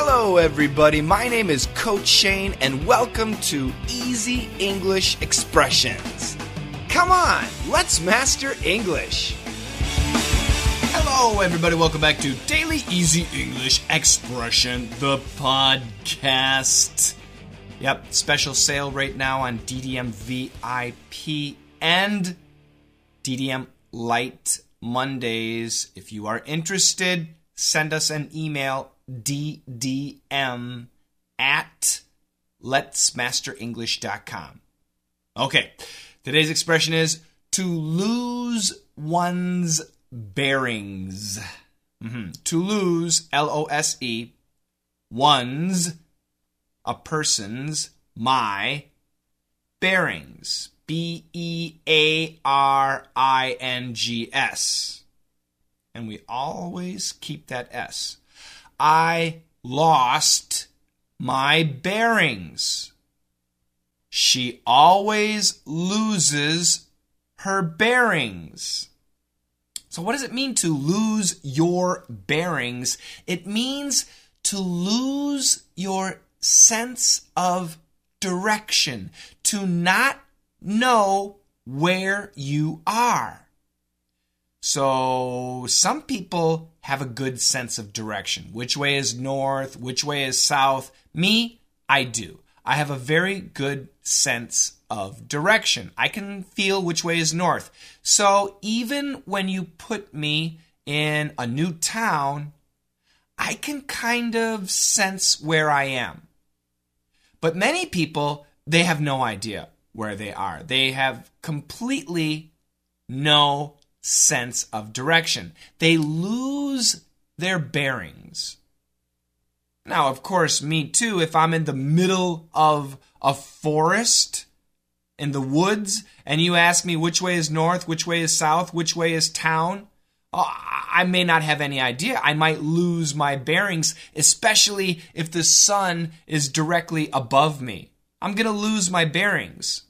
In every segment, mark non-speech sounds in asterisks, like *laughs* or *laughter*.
Hello, everybody. My name is Coach Shane, and welcome to Easy English Expressions. Come on, let's master English. Hello, everybody. Welcome back to Daily Easy English Expression, the podcast. Yep, special sale right now on DDM VIP and DDM Lite Mondays. If you are interested, send us an email ddm at letsmasterenglish.com. Okay, today's expression is to lose one's bearings. Mm-hmm. To lose, L O S E, one's, a person's, my, bearings. B E A R I N G S. And we always keep that S. I lost my bearings. She always loses her bearings. So, what does it mean to lose your bearings? It means to lose your sense of direction, to not know where you are. So, some people have a good sense of direction. Which way is north? Which way is south? Me, I do. I have a very good sense of direction. I can feel which way is north. So, even when you put me in a new town, I can kind of sense where I am. But many people, they have no idea where they are. They have completely no sense of direction. They lose their bearings. Now, of course, me too, if I'm in the middle of a forest in the woods and you ask me which way is north, which way is south, which way is town, uh, I may not have any idea. I might lose my bearings, especially if the sun is directly above me. I'm going to lose my bearings.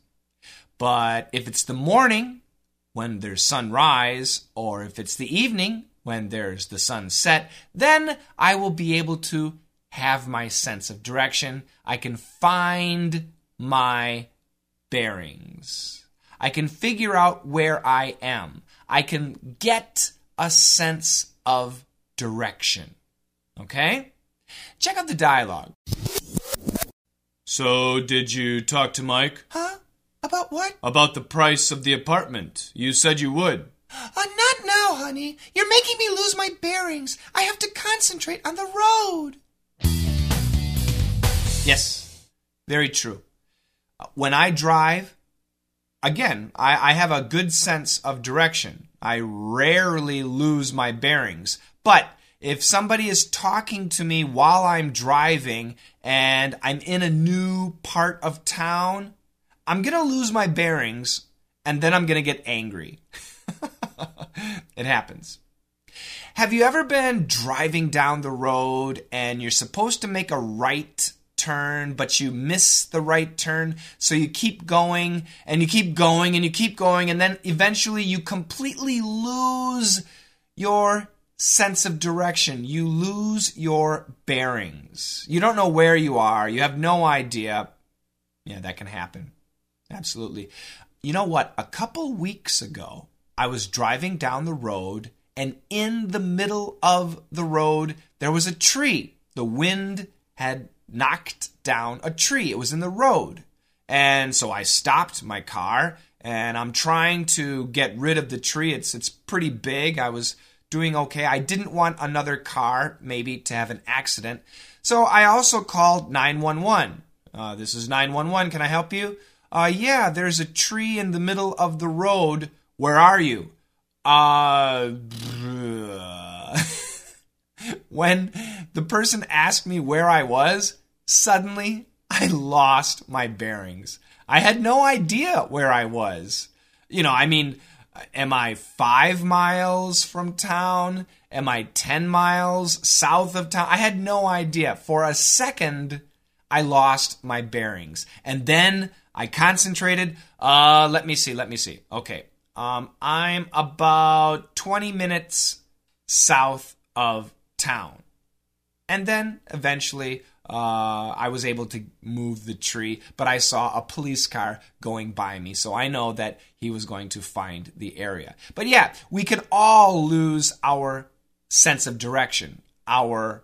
But if it's the morning when there's sunrise, or if it's the evening when there's the sunset, then I will be able to have my sense of direction. I can find my bearings. I can figure out where I am. I can get a sense of direction. Okay? Check out the dialogue. So, did you talk to Mike? Huh? About what? About the price of the apartment. You said you would. Uh, not now, honey. You're making me lose my bearings. I have to concentrate on the road. Yes, very true. When I drive, again, I, I have a good sense of direction. I rarely lose my bearings. But if somebody is talking to me while I'm driving and I'm in a new part of town, I'm going to lose my bearings and then I'm going to get angry. *laughs* it happens. Have you ever been driving down the road and you're supposed to make a right turn, but you miss the right turn? So you keep going and you keep going and you keep going, and then eventually you completely lose your sense of direction. You lose your bearings. You don't know where you are. You have no idea. Yeah, that can happen. Absolutely. You know what? A couple weeks ago, I was driving down the road, and in the middle of the road, there was a tree. The wind had knocked down a tree. It was in the road. And so I stopped my car and I'm trying to get rid of the tree. It's it's pretty big. I was doing okay. I didn't want another car maybe to have an accident. So I also called 911. Uh, this is 911. Can I help you? Uh, yeah, there's a tree in the middle of the road. Where are you? Uh, *laughs* when the person asked me where I was, suddenly I lost my bearings. I had no idea where I was. You know, I mean, am I five miles from town? Am I 10 miles south of town? I had no idea. For a second, I lost my bearings. And then I concentrated. Uh, let me see. Let me see. Okay. Um, I'm about 20 minutes south of town. And then eventually, uh, I was able to move the tree, but I saw a police car going by me. So I know that he was going to find the area. But yeah, we can all lose our sense of direction, our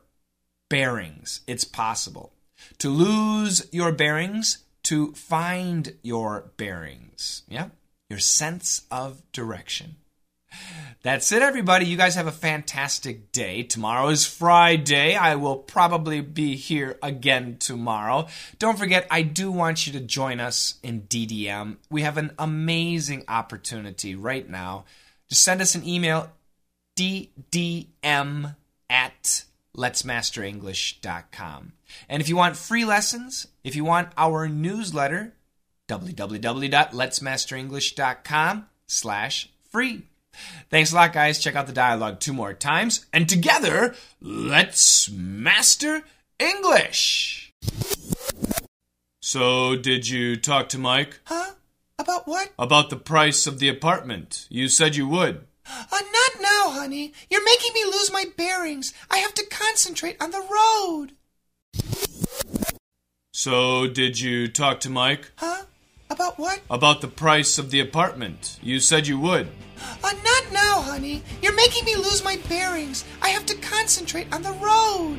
bearings. It's possible. To lose your bearings, to find your bearings. Yeah? Your sense of direction. That's it, everybody. You guys have a fantastic day. Tomorrow is Friday. I will probably be here again tomorrow. Don't forget, I do want you to join us in DDM. We have an amazing opportunity right now. Just send us an email, ddm at letsmasterenglish.com. And if you want free lessons, if you want our newsletter, www.letsmasterenglish.com slash free. Thanks a lot, guys. Check out the dialogue two more times. And together, let's master English. So, did you talk to Mike? Huh? About what? About the price of the apartment. You said you would. Honey. You're making me lose my bearings. I have to concentrate on the road. So, did you talk to Mike? Huh? About what? About the price of the apartment. You said you would. Uh, not now, honey. You're making me lose my bearings. I have to concentrate on the road.